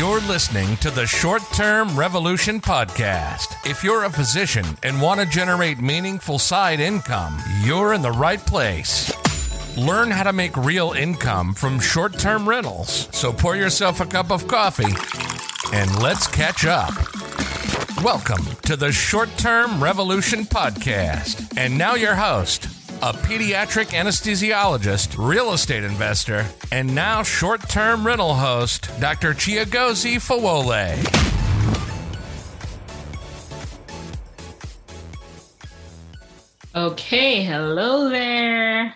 You're listening to the Short Term Revolution Podcast. If you're a physician and want to generate meaningful side income, you're in the right place. Learn how to make real income from short term rentals. So pour yourself a cup of coffee and let's catch up. Welcome to the Short Term Revolution Podcast. And now, your host, a pediatric anesthesiologist, real estate investor, and now short term rental host, Dr. Chiagozi Fawole. Okay, hello there.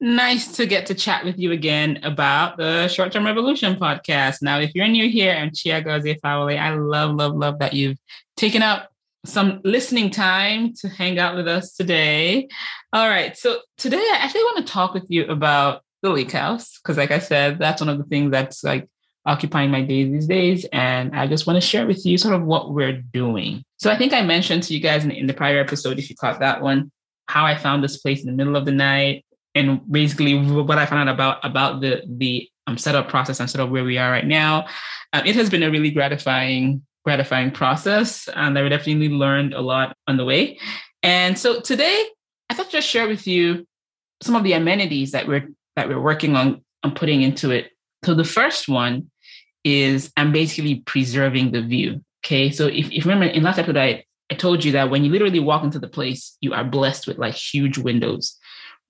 Nice to get to chat with you again about the Short Term Revolution podcast. Now, if you're new here, I'm Chiagozi Fawole. I love, love, love that you've taken up some listening time to hang out with us today. All right. So today I actually want to talk with you about the lake house because like I said, that's one of the things that's like occupying my days these days. And I just want to share with you sort of what we're doing. So I think I mentioned to you guys in, in the prior episode, if you caught that one, how I found this place in the middle of the night and basically what I found out about about the the um, setup process and sort of where we are right now. Um, it has been a really gratifying gratifying process and I definitely learned a lot on the way. And so today I thought to just share with you some of the amenities that we're that we're working on on putting into it. So the first one is I'm basically preserving the view. Okay. So if, if remember in last episode, I, I told you that when you literally walk into the place, you are blessed with like huge windows,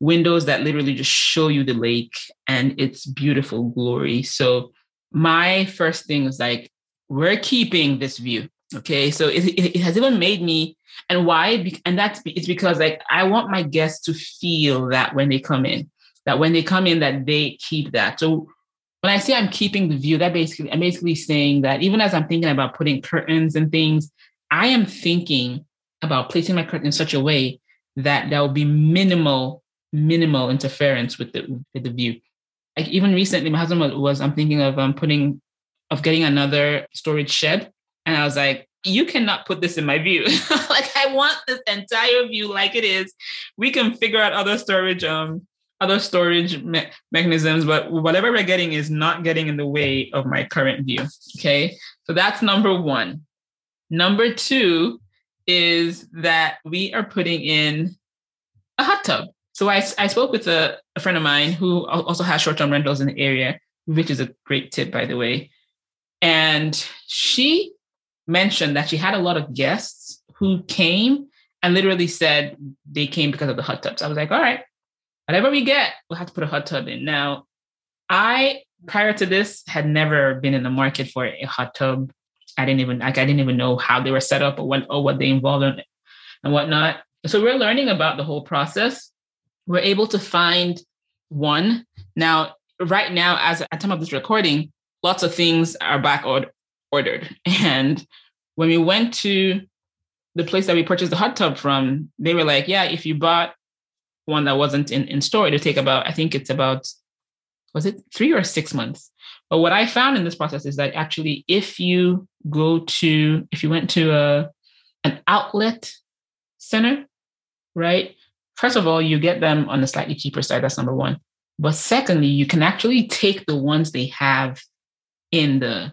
windows that literally just show you the lake and its beautiful glory. So my first thing was like, we're keeping this view. Okay. So it, it, has even made me, and why? And that's it's because like I want my guests to feel that when they come in, that when they come in, that they keep that. So when I say I'm keeping the view, that basically I'm basically saying that even as I'm thinking about putting curtains and things, I am thinking about placing my curtain in such a way that there will be minimal, minimal interference with the with the view. Like even recently, my husband was, was I'm thinking of um, putting of getting another storage shed. And I was like, you cannot put this in my view. like I want this entire view like it is. We can figure out other storage um other storage me- mechanisms, but whatever we're getting is not getting in the way of my current view. Okay. So that's number one. Number two is that we are putting in a hot tub. So I, I spoke with a, a friend of mine who also has short term rentals in the area, which is a great tip, by the way. And she mentioned that she had a lot of guests who came and literally said they came because of the hot tubs. I was like, all right, whatever we get, we'll have to put a hot tub in. Now, I prior to this had never been in the market for a hot tub. I didn't even like I didn't even know how they were set up or what or what they involved in and whatnot. So we're learning about the whole process. We're able to find one. Now, right now, as at time of this recording, lots of things are back ordered. And when we went to the place that we purchased the hot tub from, they were like, yeah, if you bought one that wasn't in, in store, it'll take about, I think it's about, was it three or six months? But what I found in this process is that actually, if you go to, if you went to a, an outlet center, right? First of all, you get them on the slightly cheaper side. That's number one. But secondly, you can actually take the ones they have in the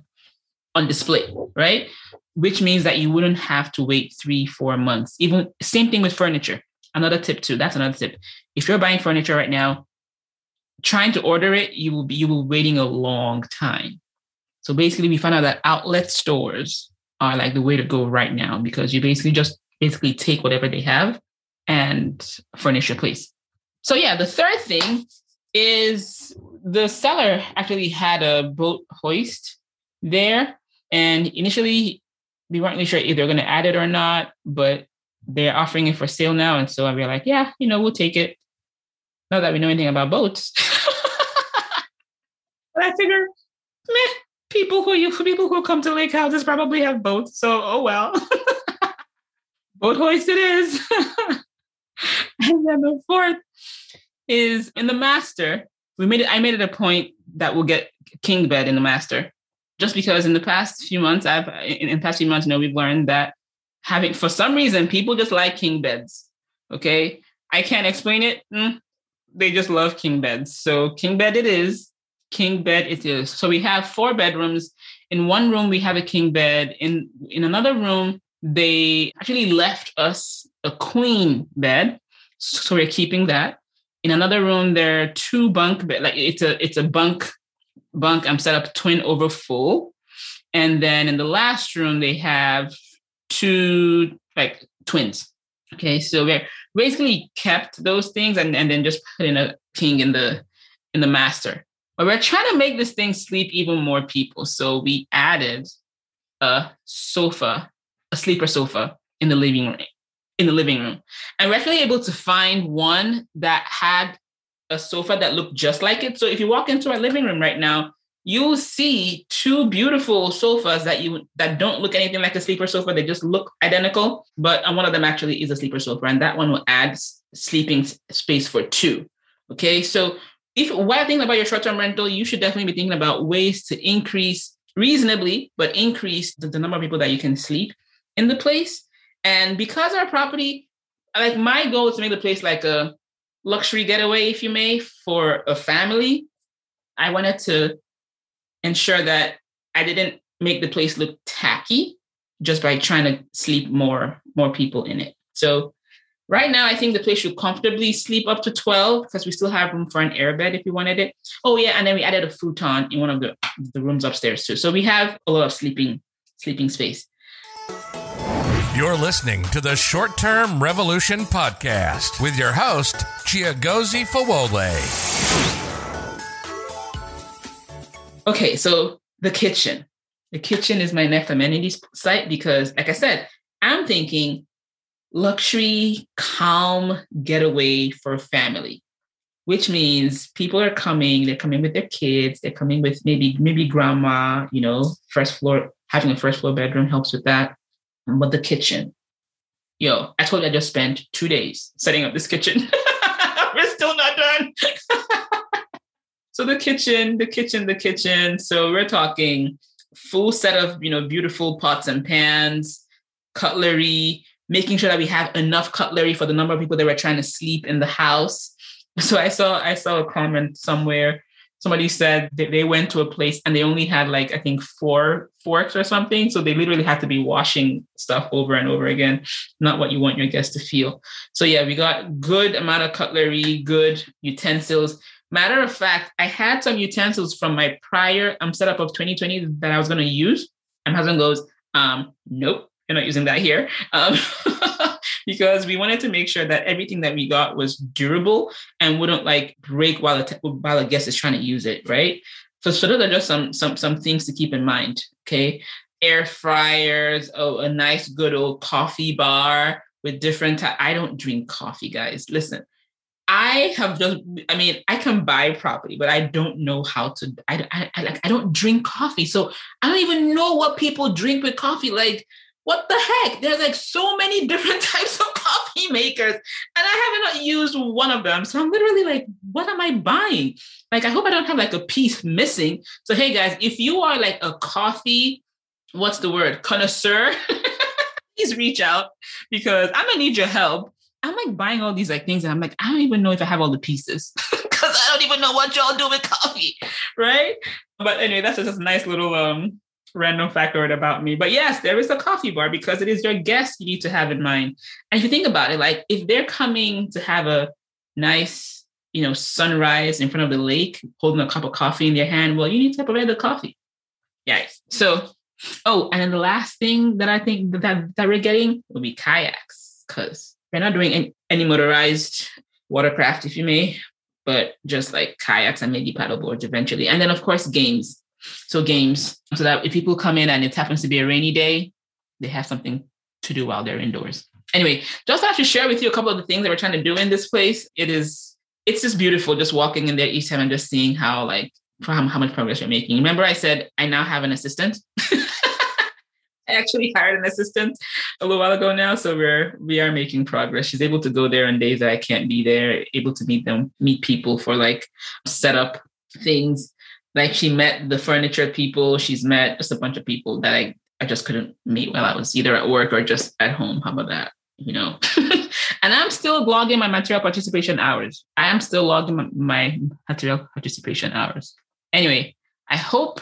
on display, right? Which means that you wouldn't have to wait three, four months. Even same thing with furniture. Another tip too. That's another tip. If you're buying furniture right now, trying to order it, you will be you will be waiting a long time. So basically, we found out that outlet stores are like the way to go right now because you basically just basically take whatever they have and furnish your place. So yeah, the third thing is the seller actually had a boat hoist there. And initially, we weren't really sure if they're going to add it or not, but they're offering it for sale now. And so we are like, yeah, you know, we'll take it. Not that we know anything about boats. but I figure, meh, people who you people who come to lake houses probably have boats. So oh well. Boat hoist it is. and then the fourth is in the master. We made it. I made it a point that we'll get king bed in the master, just because in the past few months, I've in, in past few months, you know, we've learned that having for some reason people just like king beds. Okay, I can't explain it. Mm, they just love king beds. So king bed it is. king bed it is. So we have four bedrooms. In one room, we have a king bed. In in another room, they actually left us a queen bed. So we're keeping that. In another room, there are two bunk bed, like it's a it's a bunk bunk. Um, I'm set up twin over full. And then in the last room, they have two like twins. Okay, so we're basically kept those things and, and then just put in a king in the in the master. But we're trying to make this thing sleep even more people. So we added a sofa, a sleeper sofa in the living room. In the living room. And we're actually able to find one that had a sofa that looked just like it. So if you walk into our living room right now, you'll see two beautiful sofas that you that don't look anything like a sleeper sofa. They just look identical, but one of them actually is a sleeper sofa, and that one will add sleeping space for two. Okay, so if while thinking about your short-term rental, you should definitely be thinking about ways to increase reasonably, but increase the, the number of people that you can sleep in the place. And because our property, like my goal is to make the place like a luxury getaway, if you may, for a family. I wanted to ensure that I didn't make the place look tacky just by trying to sleep more more people in it. So right now, I think the place should comfortably sleep up to 12 because we still have room for an air bed if you wanted it. Oh yeah, and then we added a futon in one of the, the rooms upstairs too. So we have a lot of sleeping sleeping space. You're listening to the Short Term Revolution Podcast with your host, Chiagozi Fawole. Okay, so the kitchen. The kitchen is my next amenities site because, like I said, I'm thinking luxury, calm getaway for family, which means people are coming, they're coming with their kids, they're coming with maybe, maybe grandma, you know, first floor, having a first floor bedroom helps with that. But the kitchen, yo, I told you I just spent two days setting up this kitchen. We're still not done. So the kitchen, the kitchen, the kitchen. So we're talking full set of, you know, beautiful pots and pans, cutlery, making sure that we have enough cutlery for the number of people that were trying to sleep in the house. So I saw I saw a comment somewhere. Somebody said they went to a place and they only had like I think four forks or something. So they literally had to be washing stuff over and over again. Not what you want your guests to feel. So yeah, we got good amount of cutlery, good utensils. Matter of fact, I had some utensils from my prior um, setup of 2020 that I was going to use. And husband goes, um, nope, you're not using that here. Um, because we wanted to make sure that everything that we got was durable and wouldn't like break while a, while a guest is trying to use it, right? So, so those are just some some some things to keep in mind. Okay, air fryers, oh, a nice good old coffee bar with different. I don't drink coffee, guys. Listen, I have just, I mean, I can buy property, but I don't know how to, I, I, I, like, I don't drink coffee. So I don't even know what people drink with coffee. Like, what the heck? There's like so many different types of coffee makers, and I haven't used one of them. So I'm literally like, what am I buying? Like, I hope I don't have like a piece missing. So, hey guys, if you are like a coffee, what's the word, connoisseur, please reach out because I'm gonna need your help I'm like buying all these like things, and I'm like, I don't even know if I have all the pieces because I don't even know what y'all do with coffee, right? But anyway, that's just a nice little um random factoid about me. But yes, there is a coffee bar because it is your guest you need to have in mind. And if you think about it, like if they're coming to have a nice, you know, sunrise in front of the lake, holding a cup of coffee in their hand, well, you need to provide the coffee. Yes. So, oh, and then the last thing that I think that that we're getting will be kayaks because we're not doing any, any motorized watercraft, if you may, but just like kayaks and maybe paddleboards eventually. And then, of course, games. So, games, so that if people come in and it happens to be a rainy day, they have something to do while they're indoors. Anyway, just to share with you a couple of the things that we're trying to do in this place. It is, it's just beautiful just walking in there each time and just seeing how, like, how, how much progress we're making. Remember, I said I now have an assistant. I actually hired an assistant a little while ago now, so we're we are making progress. She's able to go there on days that I can't be there, able to meet them, meet people for like set up things. Like she met the furniture people, she's met just a bunch of people that I, I just couldn't meet while I was either at work or just at home. How about that? You know? and I'm still logging my material participation hours. I am still logging my, my material participation hours. Anyway, I hope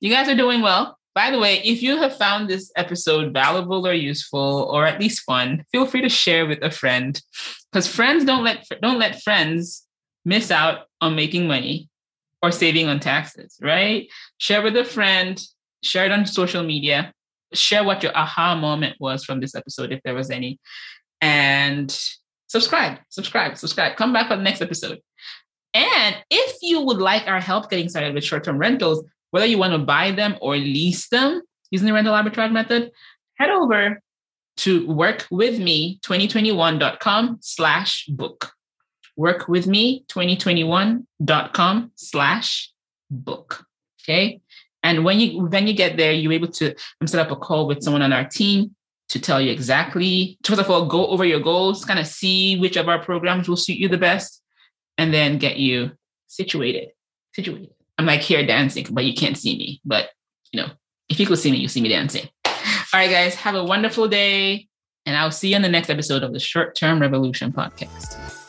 you guys are doing well. By the way, if you have found this episode valuable or useful or at least fun, feel free to share with a friend because friends don't let don't let friends miss out on making money or saving on taxes, right? Share with a friend, share it on social media, share what your aha moment was from this episode if there was any and subscribe, subscribe, subscribe. Come back for the next episode. And if you would like our help getting started with short-term rentals, whether you want to buy them or lease them using the rental arbitrage method, head over to workwithme2021.com slash book. Workwithme2021.com slash book. Okay. And when you when you get there, you're able to um, set up a call with someone on our team to tell you exactly, first of all, go over your goals, kind of see which of our programs will suit you the best, and then get you situated. Situated. I'm like here dancing, but you can't see me. But you know, if you could see me, you see me dancing. All right, guys, have a wonderful day. And I'll see you in the next episode of the Short Term Revolution podcast.